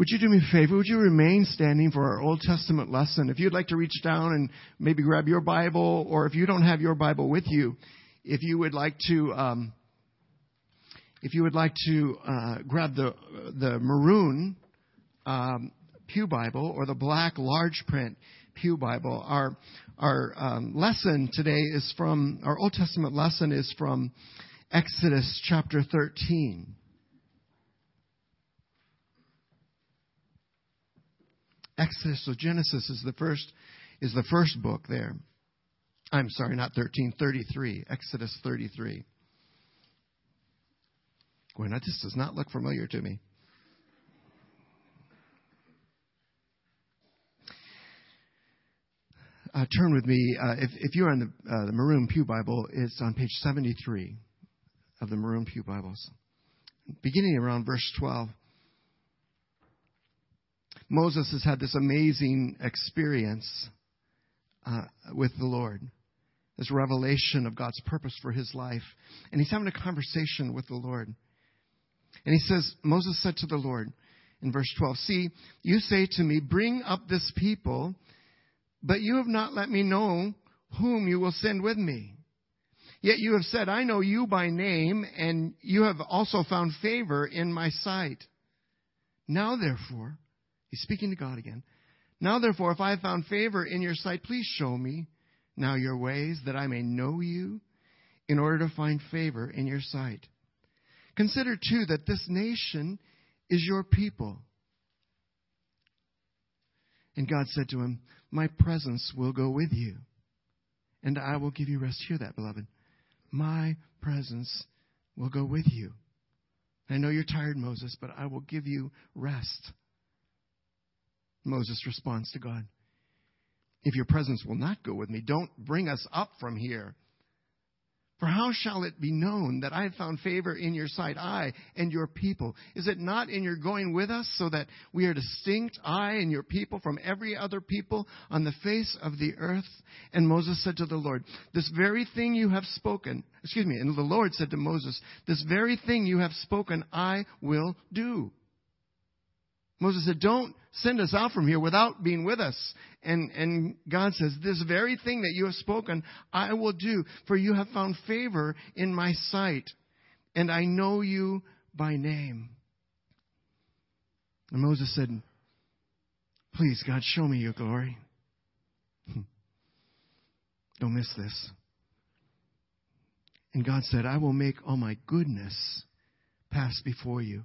Would you do me a favor? Would you remain standing for our Old Testament lesson? If you'd like to reach down and maybe grab your Bible, or if you don't have your Bible with you, if you would like to, um, if you would like to uh, grab the the maroon um, pew Bible or the black large print pew Bible, our our um, lesson today is from our Old Testament lesson is from Exodus chapter 13. Exodus, so Genesis is the first, is the first book there. I'm sorry, not 13, 33. Exodus 33. Boy, now this does not look familiar to me. Uh, turn with me, uh, if, if you're on the, uh, the Maroon Pew Bible, it's on page 73 of the Maroon Pew Bibles. Beginning around verse 12. Moses has had this amazing experience uh, with the Lord, this revelation of God's purpose for his life. And he's having a conversation with the Lord. And he says, Moses said to the Lord in verse 12, See, you say to me, Bring up this people, but you have not let me know whom you will send with me. Yet you have said, I know you by name, and you have also found favor in my sight. Now therefore, He's speaking to God again. Now therefore, if I have found favor in your sight, please show me now your ways that I may know you in order to find favor in your sight. Consider too that this nation is your people. And God said to him, My presence will go with you, and I will give you rest. Hear that, beloved. My presence will go with you. I know you're tired, Moses, but I will give you rest. Moses responds to God. If your presence will not go with me, don't bring us up from here. For how shall it be known that I have found favor in your sight, I and your people? Is it not in your going with us so that we are distinct, I and your people, from every other people on the face of the earth? And Moses said to the Lord, This very thing you have spoken, excuse me, and the Lord said to Moses, This very thing you have spoken, I will do. Moses said, Don't send us out from here without being with us. And, and God says, This very thing that you have spoken, I will do, for you have found favor in my sight, and I know you by name. And Moses said, Please, God, show me your glory. Hmm. Don't miss this. And God said, I will make all my goodness pass before you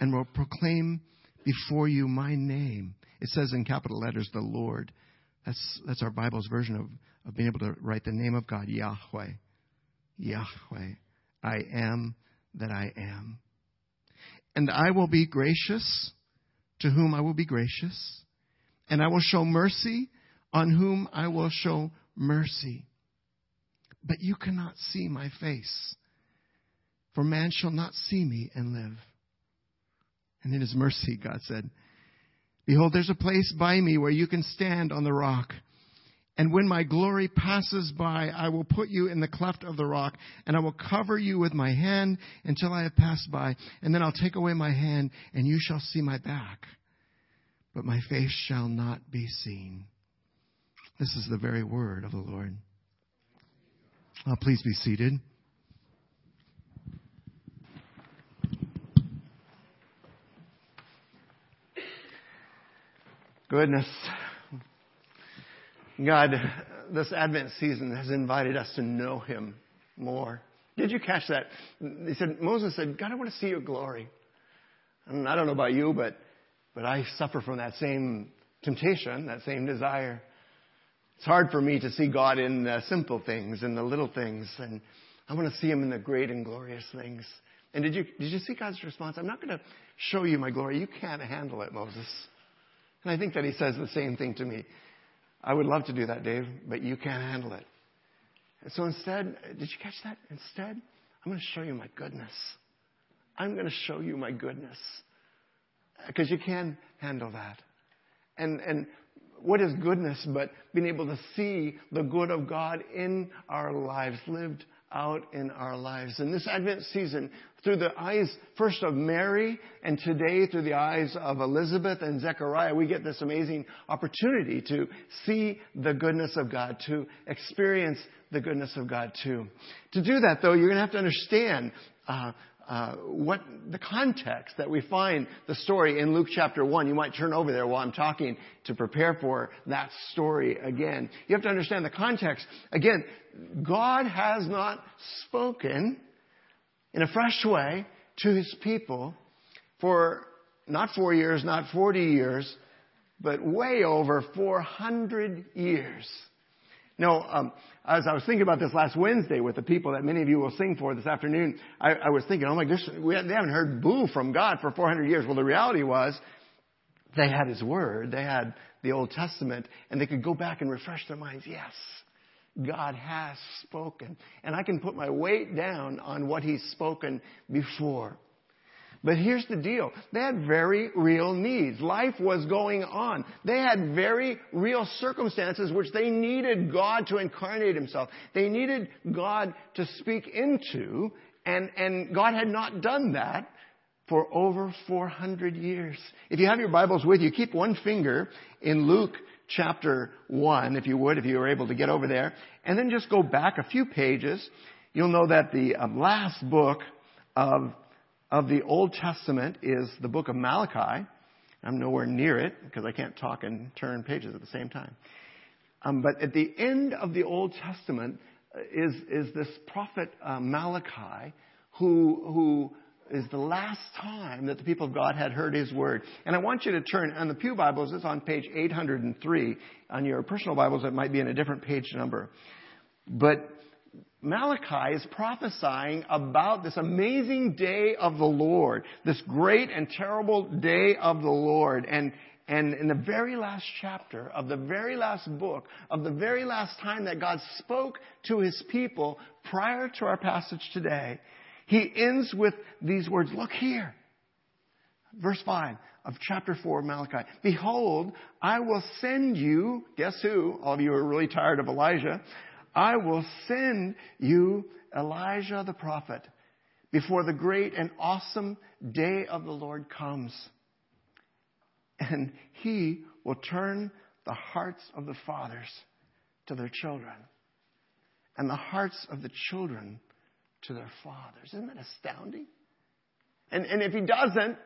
and will proclaim before you my name. It says in capital letters, the Lord. That's, that's our Bible's version of, of being able to write the name of God, Yahweh. Yahweh. I am that I am. And I will be gracious to whom I will be gracious, and I will show mercy on whom I will show mercy. But you cannot see my face, for man shall not see me and live. And in his mercy, God said, Behold, there's a place by me where you can stand on the rock. And when my glory passes by, I will put you in the cleft of the rock, and I will cover you with my hand until I have passed by. And then I'll take away my hand, and you shall see my back. But my face shall not be seen. This is the very word of the Lord. Oh, please be seated. Goodness. God, this Advent season has invited us to know Him more. Did you catch that? He said, Moses said, God, I want to see your glory. And I don't know about you, but, but I suffer from that same temptation, that same desire. It's hard for me to see God in the simple things, in the little things, and I want to see Him in the great and glorious things. And did you, did you see God's response? I'm not going to show you my glory. You can't handle it, Moses. And I think that he says the same thing to me. I would love to do that, Dave, but you can't handle it. And so instead, did you catch that? Instead, I'm going to show you my goodness. I'm going to show you my goodness. Because you can handle that. And, and what is goodness but being able to see the good of God in our lives lived out in our lives. In this Advent season, through the eyes first of Mary and today through the eyes of Elizabeth and Zechariah, we get this amazing opportunity to see the goodness of God, to experience the goodness of God too. To do that though, you're going to have to understand uh, uh, what the context that we find the story in Luke chapter 1. You might turn over there while I'm talking to prepare for that story again. You have to understand the context. Again, God has not spoken in a fresh way to his people for not four years, not 40 years, but way over 400 years. No, um, as I was thinking about this last Wednesday with the people that many of you will sing for this afternoon, I, I was thinking, oh my goodness, we, they haven't heard boo from God for 400 years. Well, the reality was they had His Word, they had the Old Testament, and they could go back and refresh their minds. Yes, God has spoken. And I can put my weight down on what He's spoken before. But here's the deal. They had very real needs. Life was going on. They had very real circumstances which they needed God to incarnate Himself. They needed God to speak into, and, and God had not done that for over 400 years. If you have your Bibles with you, keep one finger in Luke chapter 1, if you would, if you were able to get over there, and then just go back a few pages. You'll know that the um, last book of of the Old Testament is the book of Malachi. I'm nowhere near it because I can't talk and turn pages at the same time. Um, but at the end of the Old Testament uh, is, is this prophet uh, Malachi who, who is the last time that the people of God had heard his word. And I want you to turn on the Pew Bibles, it's on page 803. On your personal Bibles, it might be in a different page number. But Malachi is prophesying about this amazing day of the Lord, this great and terrible day of the Lord. And, and in the very last chapter of the very last book, of the very last time that God spoke to his people prior to our passage today, he ends with these words, look here. Verse 5 of chapter 4 of Malachi. Behold, I will send you, guess who? All of you are really tired of Elijah. I will send you Elijah the prophet before the great and awesome day of the Lord comes. And he will turn the hearts of the fathers to their children and the hearts of the children to their fathers. Isn't that astounding? And, and if he doesn't,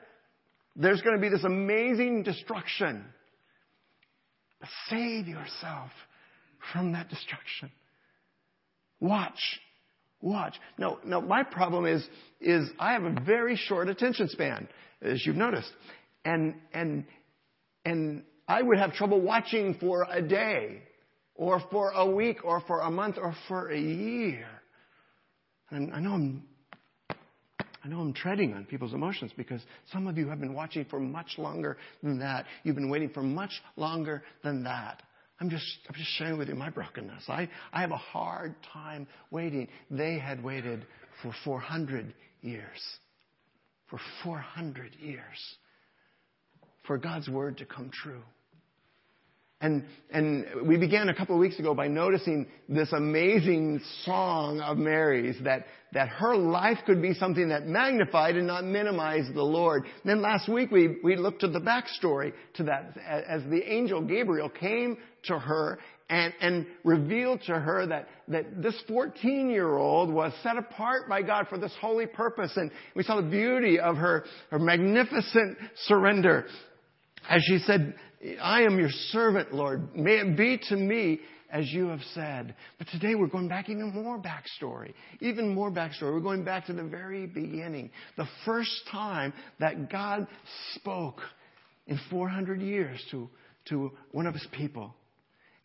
there's going to be this amazing destruction. Save yourself from that destruction. Watch. Watch. No, no, my problem is, is I have a very short attention span, as you've noticed. And, and, and I would have trouble watching for a day, or for a week, or for a month, or for a year. And I know I'm, I know I'm treading on people's emotions because some of you have been watching for much longer than that. You've been waiting for much longer than that. I'm just, I'm just sharing with you my brokenness. I, I have a hard time waiting. They had waited for 400 years. For 400 years. For God's word to come true. And, and we began a couple of weeks ago by noticing this amazing song of Mary's that, that her life could be something that magnified and not minimized the Lord. And then last week we, we looked at the backstory to that as the angel Gabriel came to her and, and revealed to her that, that this 14 year old was set apart by God for this holy purpose. And we saw the beauty of her, her magnificent surrender as she said, I am your servant, Lord. May it be to me as you have said. But today we're going back even more backstory. Even more backstory. We're going back to the very beginning. The first time that God spoke in 400 years to, to one of his people.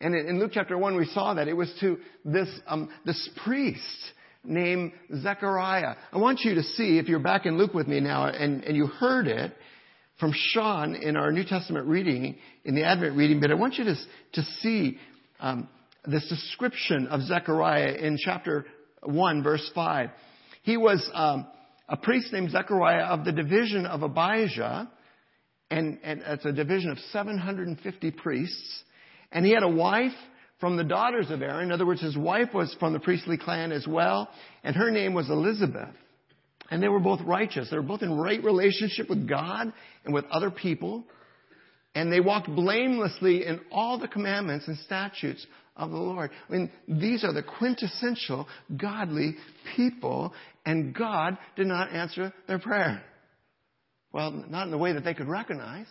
And in Luke chapter 1, we saw that it was to this, um, this priest named Zechariah. I want you to see, if you're back in Luke with me now and, and you heard it, from Sean in our New Testament reading, in the Advent reading, but I want you to, to see um, this description of Zechariah in chapter 1, verse 5. He was um, a priest named Zechariah of the division of Abijah, and, and it's a division of 750 priests. And he had a wife from the daughters of Aaron. In other words, his wife was from the priestly clan as well, and her name was Elizabeth. And they were both righteous. They were both in right relationship with God and with other people. And they walked blamelessly in all the commandments and statutes of the Lord. I mean, these are the quintessential godly people, and God did not answer their prayer. Well, not in the way that they could recognize.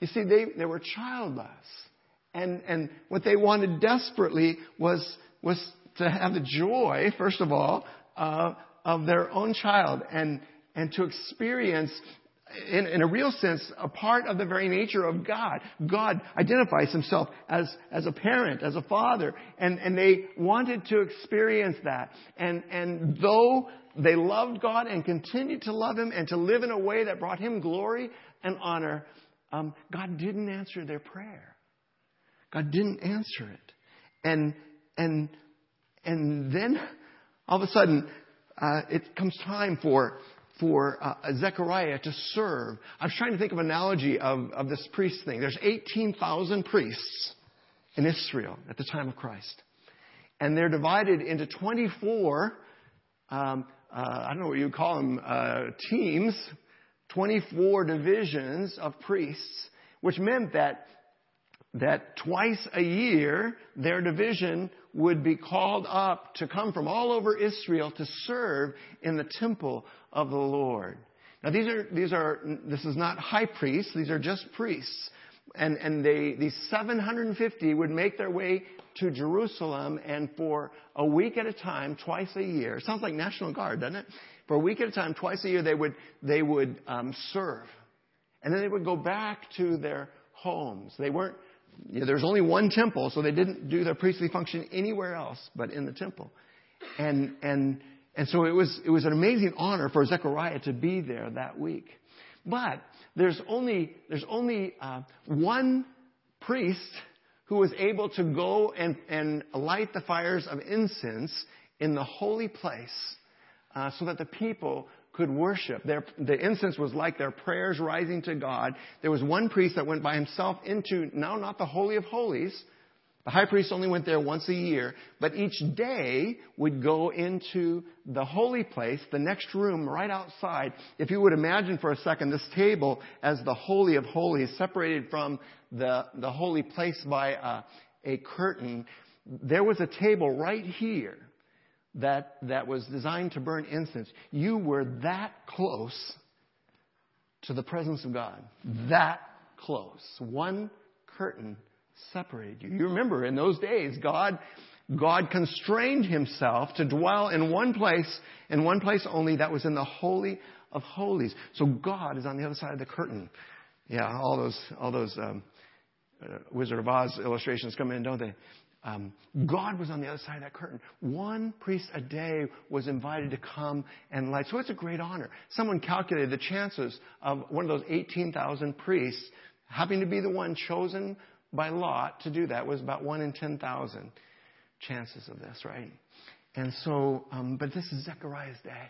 You see, they, they were childless. And, and what they wanted desperately was, was to have the joy, first of all, uh, of their own child and, and to experience in, in, a real sense, a part of the very nature of God. God identifies himself as, as a parent, as a father, and, and they wanted to experience that. And, and though they loved God and continued to love him and to live in a way that brought him glory and honor, um, God didn't answer their prayer. God didn't answer it. And, and, and then all of a sudden, uh, it comes time for, for uh, Zechariah to serve. I was trying to think of an analogy of, of this priest thing. There's 18,000 priests in Israel at the time of Christ. And they're divided into 24, um, uh, I don't know what you call them, uh, teams, 24 divisions of priests, which meant that that twice a year their division would be called up to come from all over Israel to serve in the temple of the Lord. Now these are, these are, this is not high priests, these are just priests. And, and they, these 750 would make their way to Jerusalem and for a week at a time, twice a year. Sounds like National Guard, doesn't it? For a week at a time, twice a year, they would, they would um, serve. And then they would go back to their homes. They weren't you know, there's only one temple, so they didn't do their priestly function anywhere else but in the temple. And, and, and so it was, it was an amazing honor for Zechariah to be there that week. But there's only, there's only uh, one priest who was able to go and, and light the fires of incense in the holy place uh, so that the people could worship. Their, the incense was like their prayers rising to God. There was one priest that went by himself into, now not the Holy of Holies. The high priest only went there once a year, but each day would go into the holy place, the next room right outside. If you would imagine for a second this table as the Holy of Holies, separated from the, the holy place by a, a curtain, there was a table right here that, that was designed to burn incense. You were that close to the presence of God. That close. One curtain separated you. You remember in those days, God, God constrained himself to dwell in one place, in one place only, that was in the Holy of Holies. So God is on the other side of the curtain. Yeah, all those, all those, um, uh, Wizard of Oz illustrations come in, don't they? Um, God was on the other side of that curtain. One priest a day was invited to come and light. So it's a great honor. Someone calculated the chances of one of those 18,000 priests having to be the one chosen by lot to do that was about one in 10,000 chances of this, right? And so, um, but this is Zechariah's day.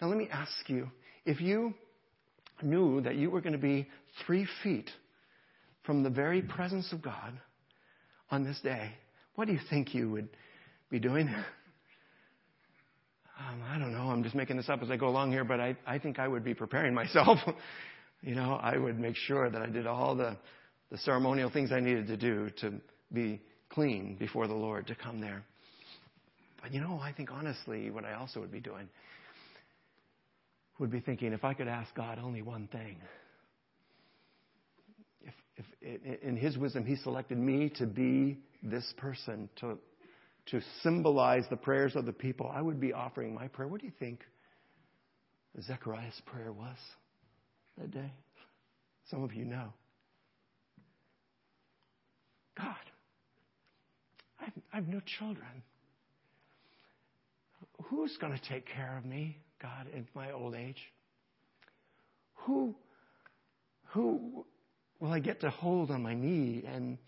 Now let me ask you, if you knew that you were going to be three feet from the very presence of God on this day, what do you think you would be doing? Um, I don't know. I'm just making this up as I go along here, but I, I think I would be preparing myself. you know, I would make sure that I did all the, the ceremonial things I needed to do to be clean before the Lord to come there. But you know, I think honestly, what I also would be doing would be thinking if I could ask God only one thing. If, if in His wisdom He selected me to be this person to, to symbolize the prayers of the people, I would be offering my prayer. What do you think Zechariah's prayer was that day? Some of you know. God, I have, I have no children. Who's going to take care of me, God, in my old age? Who, who will I get to hold on my knee and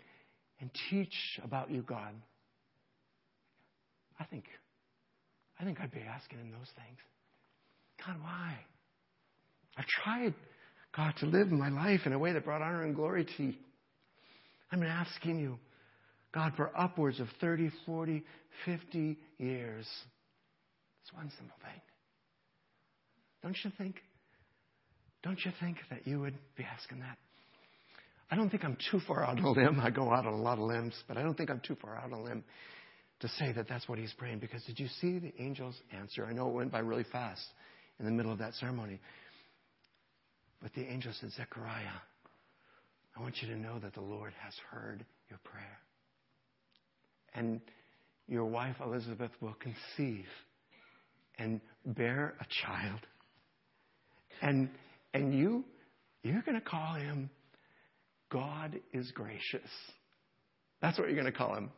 and teach about you, God. I think, I think I'd be asking him those things. God, why? I've tried, God, to live my life in a way that brought honor and glory to you. I'm asking you, God, for upwards of 30, 40, 50 years. It's one simple thing. Don't you think? Don't you think that you would be asking that? I don't think I'm too far out on a limb. I go out on a lot of limbs, but I don't think I'm too far out on a limb to say that that's what he's praying. Because did you see the angel's answer? I know it went by really fast in the middle of that ceremony. But the angel said, Zechariah, I want you to know that the Lord has heard your prayer. And your wife Elizabeth will conceive and bear a child. And and you you're going to call him God is gracious. That's what you're going to call him.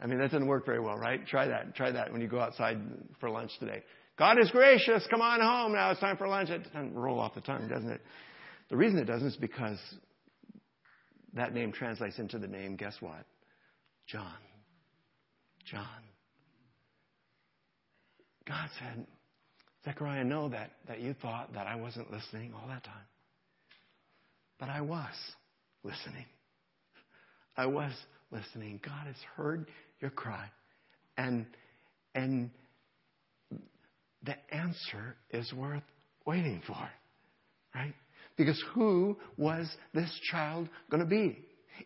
I mean, that doesn't work very well, right? Try that. Try that when you go outside for lunch today. God is gracious. Come on home now. It's time for lunch. It doesn't roll off the tongue, doesn't it? The reason it doesn't is because that name translates into the name, guess what? John. John. God said, Zechariah, know that, that you thought that I wasn't listening all that time. But I was listening. I was listening. God has heard your cry. And, and the answer is worth waiting for, right? Because who was this child going to be?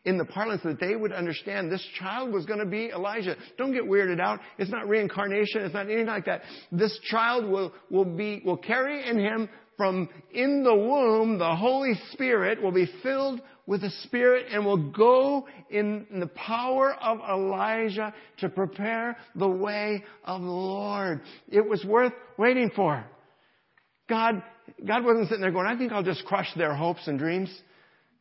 In the parlance that they would understand, this child was going to be Elijah. Don't get weirded out. It's not reincarnation. It's not anything like that. This child will, will be, will carry in him from in the womb, the Holy Spirit will be filled with the Spirit and will go in the power of Elijah to prepare the way of the Lord. It was worth waiting for. God, God wasn't sitting there going, I think I'll just crush their hopes and dreams.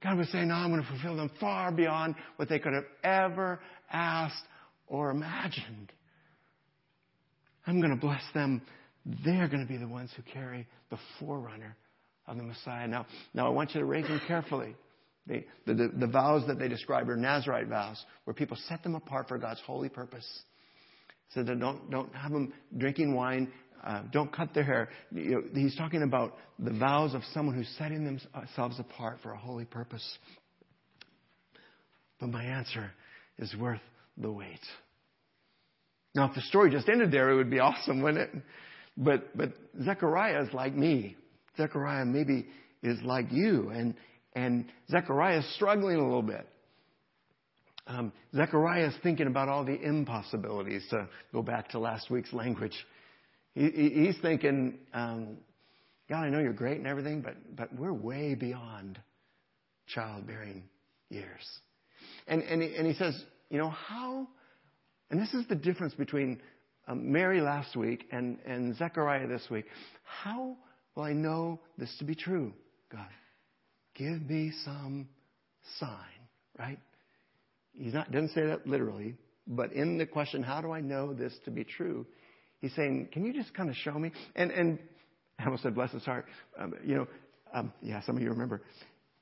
God was saying, no, I'm going to fulfill them far beyond what they could have ever asked or imagined. I'm going to bless them they're going to be the ones who carry the forerunner of the Messiah. Now, now I want you to raise them carefully. the, the, the vows that they describe are Nazarite vows, where people set them apart for God's holy purpose. So that don't, don't have them drinking wine, uh, don't cut their hair. You know, he's talking about the vows of someone who's setting themselves apart for a holy purpose. But my answer is worth the wait. Now, if the story just ended there, it would be awesome, wouldn't it? But, but Zechariah is like me. Zechariah maybe is like you. And, and Zechariah is struggling a little bit. Um, Zechariah is thinking about all the impossibilities, to go back to last week's language. He, he, he's thinking, um, God, I know you're great and everything, but, but we're way beyond childbearing years. And, and, he, and he says, you know, how, and this is the difference between um, Mary last week and, and Zechariah this week. How will I know this to be true, God? Give me some sign, right? Not, doesn't say that literally, but in the question, how do I know this to be true? He's saying, can you just kind of show me? And, and I almost said, bless his heart. Um, you know, um, yeah, some of you remember.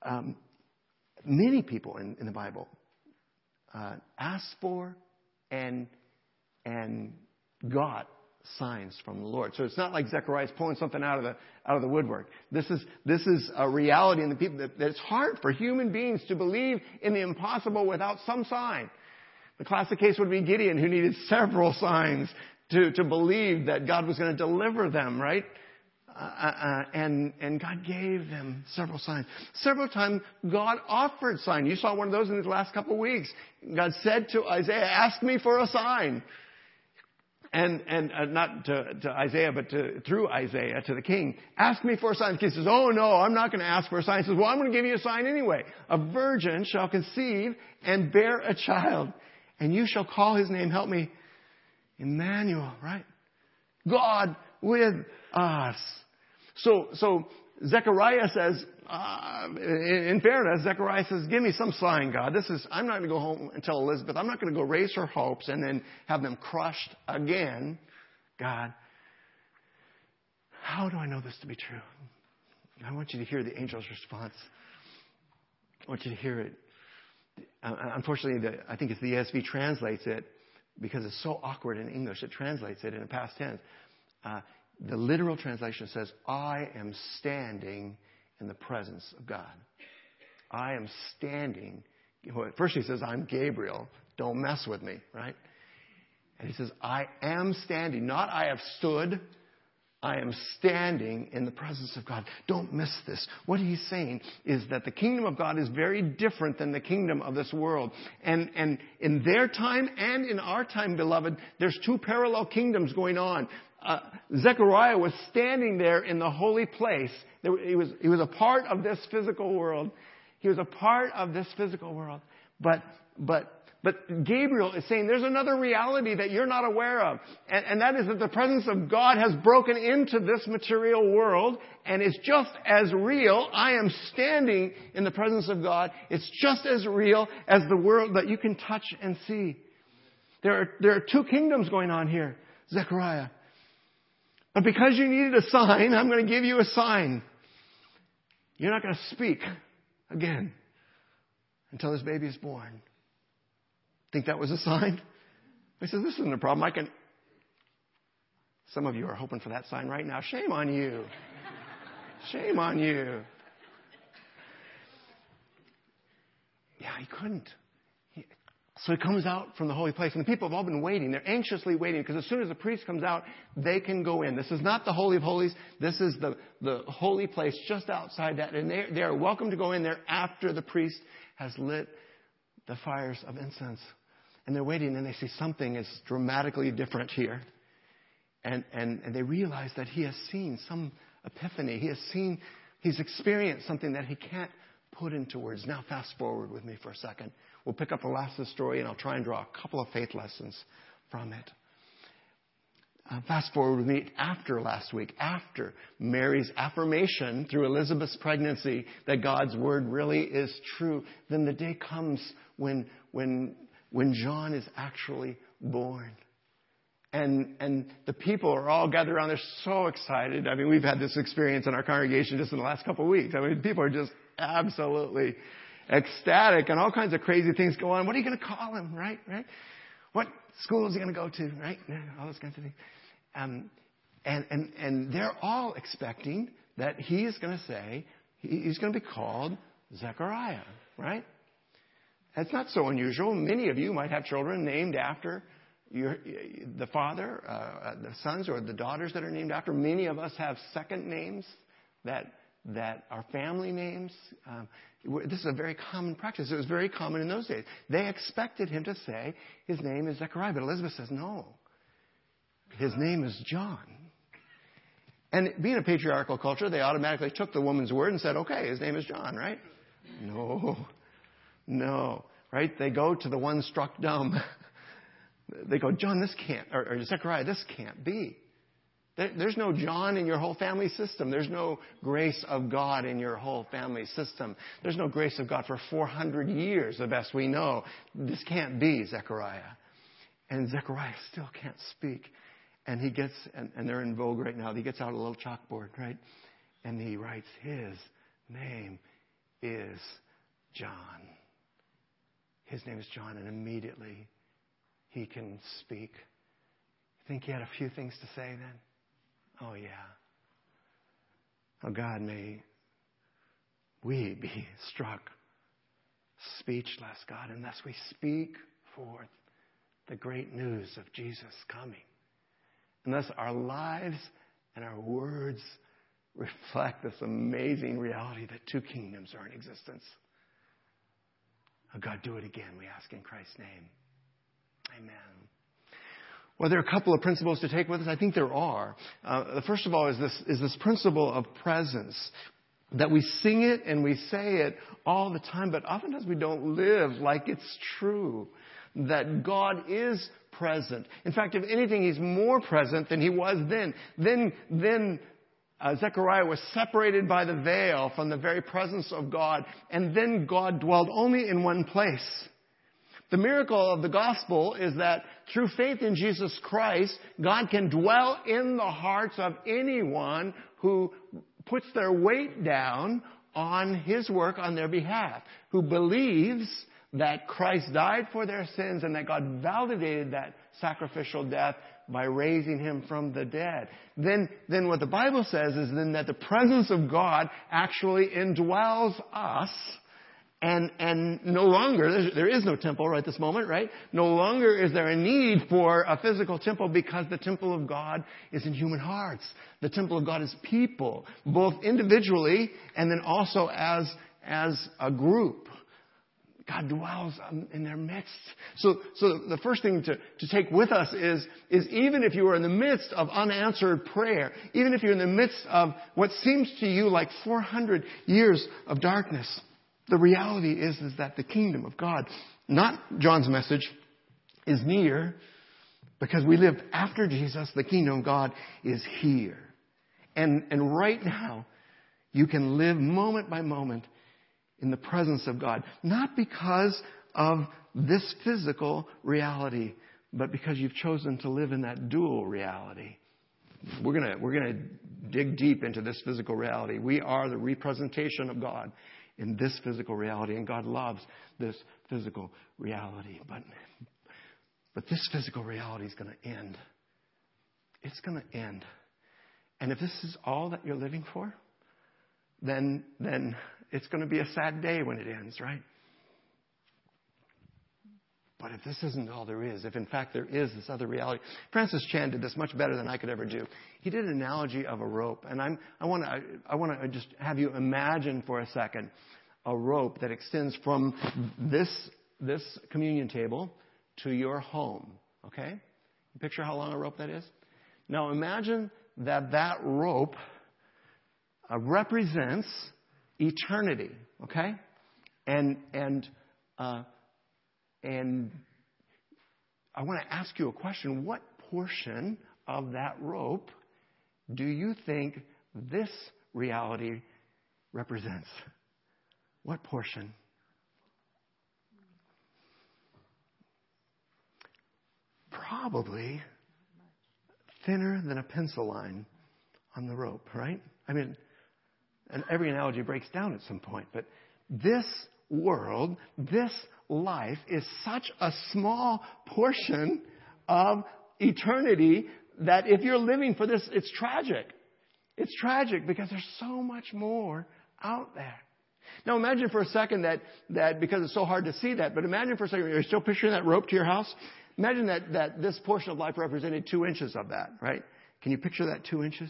Um, many people in, in the Bible uh, ask for and and got signs from the Lord. So it's not like Zechariah is pulling something out of the out of the woodwork. This is this is a reality in the people that, that it's hard for human beings to believe in the impossible without some sign. The classic case would be Gideon, who needed several signs to, to believe that God was going to deliver them, right? Uh, uh, uh, and and God gave them several signs. Several times God offered sign. You saw one of those in the last couple of weeks. God said to Isaiah, "Ask me for a sign." And, and uh, not to, to, Isaiah, but to, through Isaiah to the king, ask me for a sign. The king says, oh no, I'm not going to ask for a sign. He says, well, I'm going to give you a sign anyway. A virgin shall conceive and bear a child, and you shall call his name, help me, Emmanuel, right? God with us. So, so Zechariah says, uh, in, fairness, Zechariah says, give me some sign, God. This is, I'm not going to go home and tell Elizabeth. I'm not going to go raise her hopes and then have them crushed again. God, how do I know this to be true? I want you to hear the angel's response. I want you to hear it. Uh, unfortunately, the, I think it's the ESV translates it because it's so awkward in English. It translates it in a past tense. Uh, the literal translation says, I am standing in the presence of God. I am standing. First he says, I'm Gabriel. Don't mess with me, right? And he says, I am standing, not I have stood. I am standing in the presence of God. Don't miss this. What he's saying is that the kingdom of God is very different than the kingdom of this world. And, and in their time and in our time, beloved, there's two parallel kingdoms going on. Uh, Zechariah was standing there in the holy place. He, was, he was a part of this physical world. He was a part of this physical world. But, but but Gabriel is saying there's another reality that you're not aware of. And, and, that is that the presence of God has broken into this material world and it's just as real. I am standing in the presence of God. It's just as real as the world that you can touch and see. There are, there are two kingdoms going on here, Zechariah. But because you needed a sign, I'm going to give you a sign. You're not going to speak again until this baby is born. Think that was a sign? He says, This isn't a problem. I can. Some of you are hoping for that sign right now. Shame on you. Shame on you. Yeah, he couldn't. So he comes out from the holy place, and the people have all been waiting. They're anxiously waiting because as soon as the priest comes out, they can go in. This is not the Holy of Holies. This is the, the holy place just outside that. And they, they are welcome to go in there after the priest has lit the fires of incense and they're waiting and they see something is dramatically different here. And, and, and they realize that he has seen some epiphany. He has seen, he's experienced something that he can't put into words. Now, fast forward with me for a second. We'll pick up the last of the story and I'll try and draw a couple of faith lessons from it. Uh, fast forward with me after last week, after Mary's affirmation through Elizabeth's pregnancy that God's word really is true, then the day comes when, when when John is actually born. And, and the people are all gathered around. They're so excited. I mean, we've had this experience in our congregation just in the last couple of weeks. I mean, people are just absolutely ecstatic and all kinds of crazy things go on. What are you going to call him, right? Right? What school is he going to go to, right? All those kinds of things. Um, and, and, and they're all expecting that he's going to say, he's going to be called Zechariah, right? That's not so unusual. Many of you might have children named after your, the father, uh, the sons or the daughters that are named after. Many of us have second names that that are family names. Um, this is a very common practice. It was very common in those days. They expected him to say his name is Zechariah, but Elizabeth says no. His name is John. And being a patriarchal culture, they automatically took the woman's word and said, okay, his name is John, right? No. No, right? They go to the one struck dumb. they go, John, this can't, or, or Zechariah, this can't be. There, there's no John in your whole family system. There's no grace of God in your whole family system. There's no grace of God for 400 years, the best we know. This can't be Zechariah. And Zechariah still can't speak. And he gets, and, and they're in vogue right now, he gets out a little chalkboard, right? And he writes, His name is John. His name is John, and immediately he can speak. Think he had a few things to say then? Oh, yeah. Oh, God, may we be struck speechless, God, unless we speak forth the great news of Jesus coming. Unless our lives and our words reflect this amazing reality that two kingdoms are in existence. Oh, God, do it again, we ask in Christ's name. Amen. Well, there are a couple of principles to take with us. I think there are. Uh, the first of all is this, is this principle of presence. That we sing it and we say it all the time, but oftentimes we don't live like it's true. That God is present. In fact, if anything, He's more present than He was then. Then, then uh, Zechariah was separated by the veil from the very presence of God, and then God dwelled only in one place. The miracle of the gospel is that through faith in Jesus Christ, God can dwell in the hearts of anyone who puts their weight down on His work on their behalf, who believes that Christ died for their sins and that God validated that sacrificial death by raising him from the dead. Then, then what the Bible says is then that the presence of God actually indwells us And, and no longer, there is no temple right this moment, right? No longer is there a need for a physical temple because the temple of God is in human hearts. The temple of God is people, both individually and then also as, as a group. God dwells in their midst. So, so the first thing to, to take with us is, is even if you are in the midst of unanswered prayer, even if you're in the midst of what seems to you like 400 years of darkness, the reality is, is that the kingdom of God, not John's message, is near because we live after Jesus. The kingdom of God is here. And, and right now, you can live moment by moment in the presence of God. Not because of this physical reality, but because you've chosen to live in that dual reality. We're gonna, we're gonna dig deep into this physical reality. We are the representation of God in this physical reality, and God loves this physical reality. But, but this physical reality is gonna end. It's gonna end. And if this is all that you're living for, then, then it's going to be a sad day when it ends, right? But if this isn't all there is, if in fact there is this other reality, Francis Chan did this much better than I could ever do. He did an analogy of a rope, and I'm, I want to I want to just have you imagine for a second a rope that extends from this this communion table to your home. Okay, picture how long a rope that is. Now imagine that that rope uh, represents eternity. Okay, and and uh, and I want to ask you a question. What portion of that rope do you think this reality represents? What portion? Probably thinner than a pencil line on the rope, right? I mean, and every analogy breaks down at some point, but this world, this life is such a small portion of eternity that if you're living for this, it's tragic. It's tragic because there's so much more out there. Now imagine for a second that, that because it's so hard to see that, but imagine for a second, you're still picturing that rope to your house? Imagine that, that this portion of life represented two inches of that, right? Can you picture that two inches?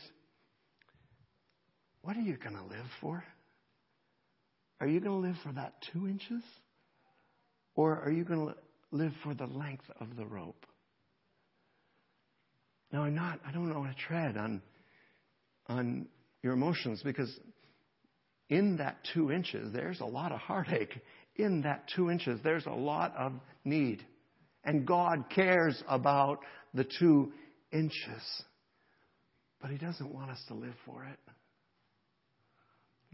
What are you going to live for? Are you going to live for that two inches? Or are you going to live for the length of the rope? Now, I'm not, I don't want to tread on, on your emotions because in that two inches, there's a lot of heartache. In that two inches, there's a lot of need. And God cares about the two inches. But He doesn't want us to live for it.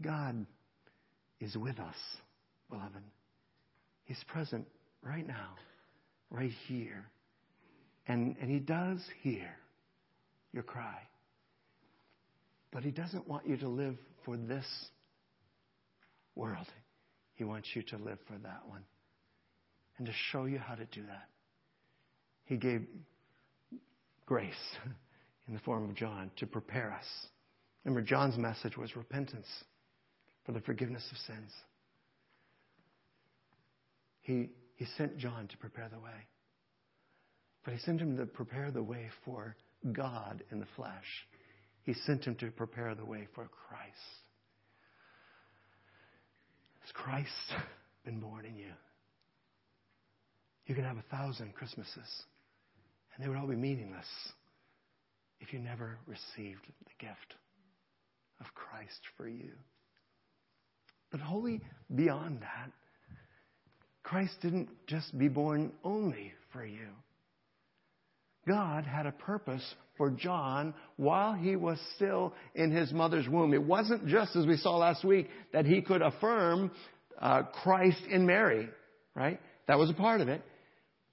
God is with us, beloved. He's present right now, right here. And, and He does hear your cry. But He doesn't want you to live for this world. He wants you to live for that one. And to show you how to do that. He gave grace in the form of John to prepare us. Remember, John's message was repentance for the forgiveness of sins. He, he sent John to prepare the way. But he sent him to prepare the way for God in the flesh. He sent him to prepare the way for Christ. Has Christ been born in you? You can have a thousand Christmases, and they would all be meaningless if you never received the gift of Christ for you. But holy beyond that, Christ didn't just be born only for you. God had a purpose for John while he was still in his mother's womb. It wasn't just, as we saw last week, that he could affirm uh, Christ in Mary, right? That was a part of it.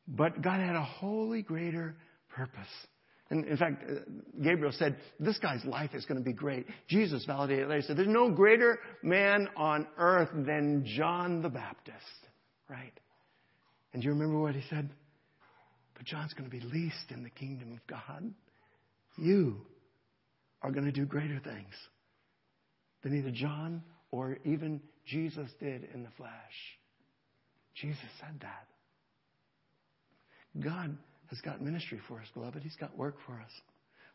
But God had a wholly greater purpose. And in fact, uh, Gabriel said, this guy's life is going to be great. Jesus validated it later. He said, there's no greater man on earth than John the Baptist. Right? And do you remember what he said? But John's going to be least in the kingdom of God. You are going to do greater things than either John or even Jesus did in the flesh. Jesus said that. God has got ministry for us, beloved. He's got work for us.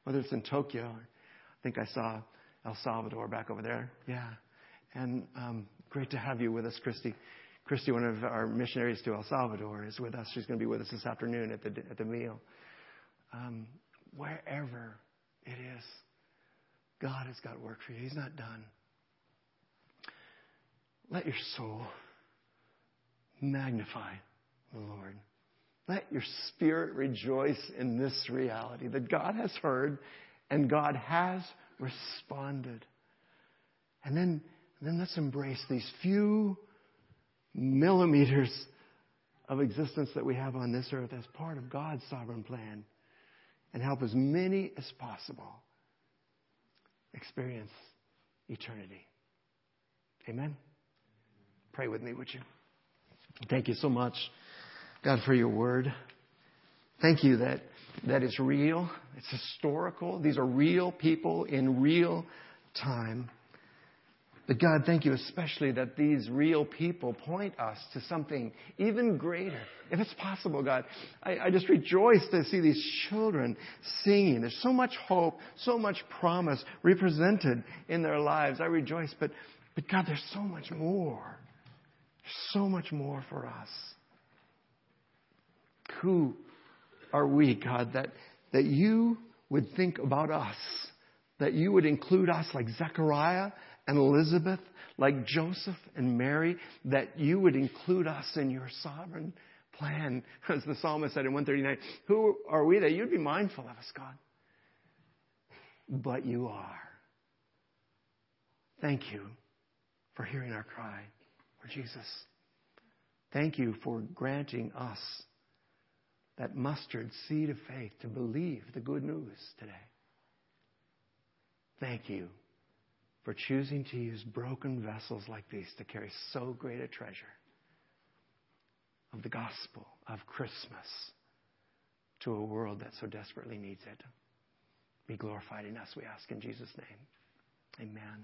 Whether it's in Tokyo, or I think I saw El Salvador back over there. Yeah. And um, great to have you with us, Christy. Christy, one of our missionaries to El Salvador, is with us. She's going to be with us this afternoon at the, at the meal. Um, wherever it is, God has got work for you. He's not done. Let your soul magnify the Lord. Let your spirit rejoice in this reality that God has heard and God has responded. And then, then let's embrace these few millimeters of existence that we have on this earth as part of God's sovereign plan and help as many as possible experience eternity. Amen? Pray with me, would you? Thank you so much, God, for your word. Thank you that, that it's real, it's historical. These are real people in real time. But God, thank you especially that these real people point us to something even greater. If it's possible, God, I, I, just rejoice to see these children singing. There's so much hope, so much promise represented in their lives. I rejoice, but, but God, there's so much more. There's so much more for us. Who are we, God, that, that you would think about us, that you would include us like Zechariah and Elizabeth, like Joseph and Mary, that you would include us in your sovereign plan. As the psalmist said in 139, who are we that you'd be mindful of us, God? But you are. Thank you for hearing our cry. Lord Jesus, thank you for granting us that mustard seed of faith to believe the good news today. Thank you for choosing to use broken vessels like these to carry so great a treasure of the gospel of Christmas to a world that so desperately needs it. Be glorified in us, we ask in Jesus' name. Amen.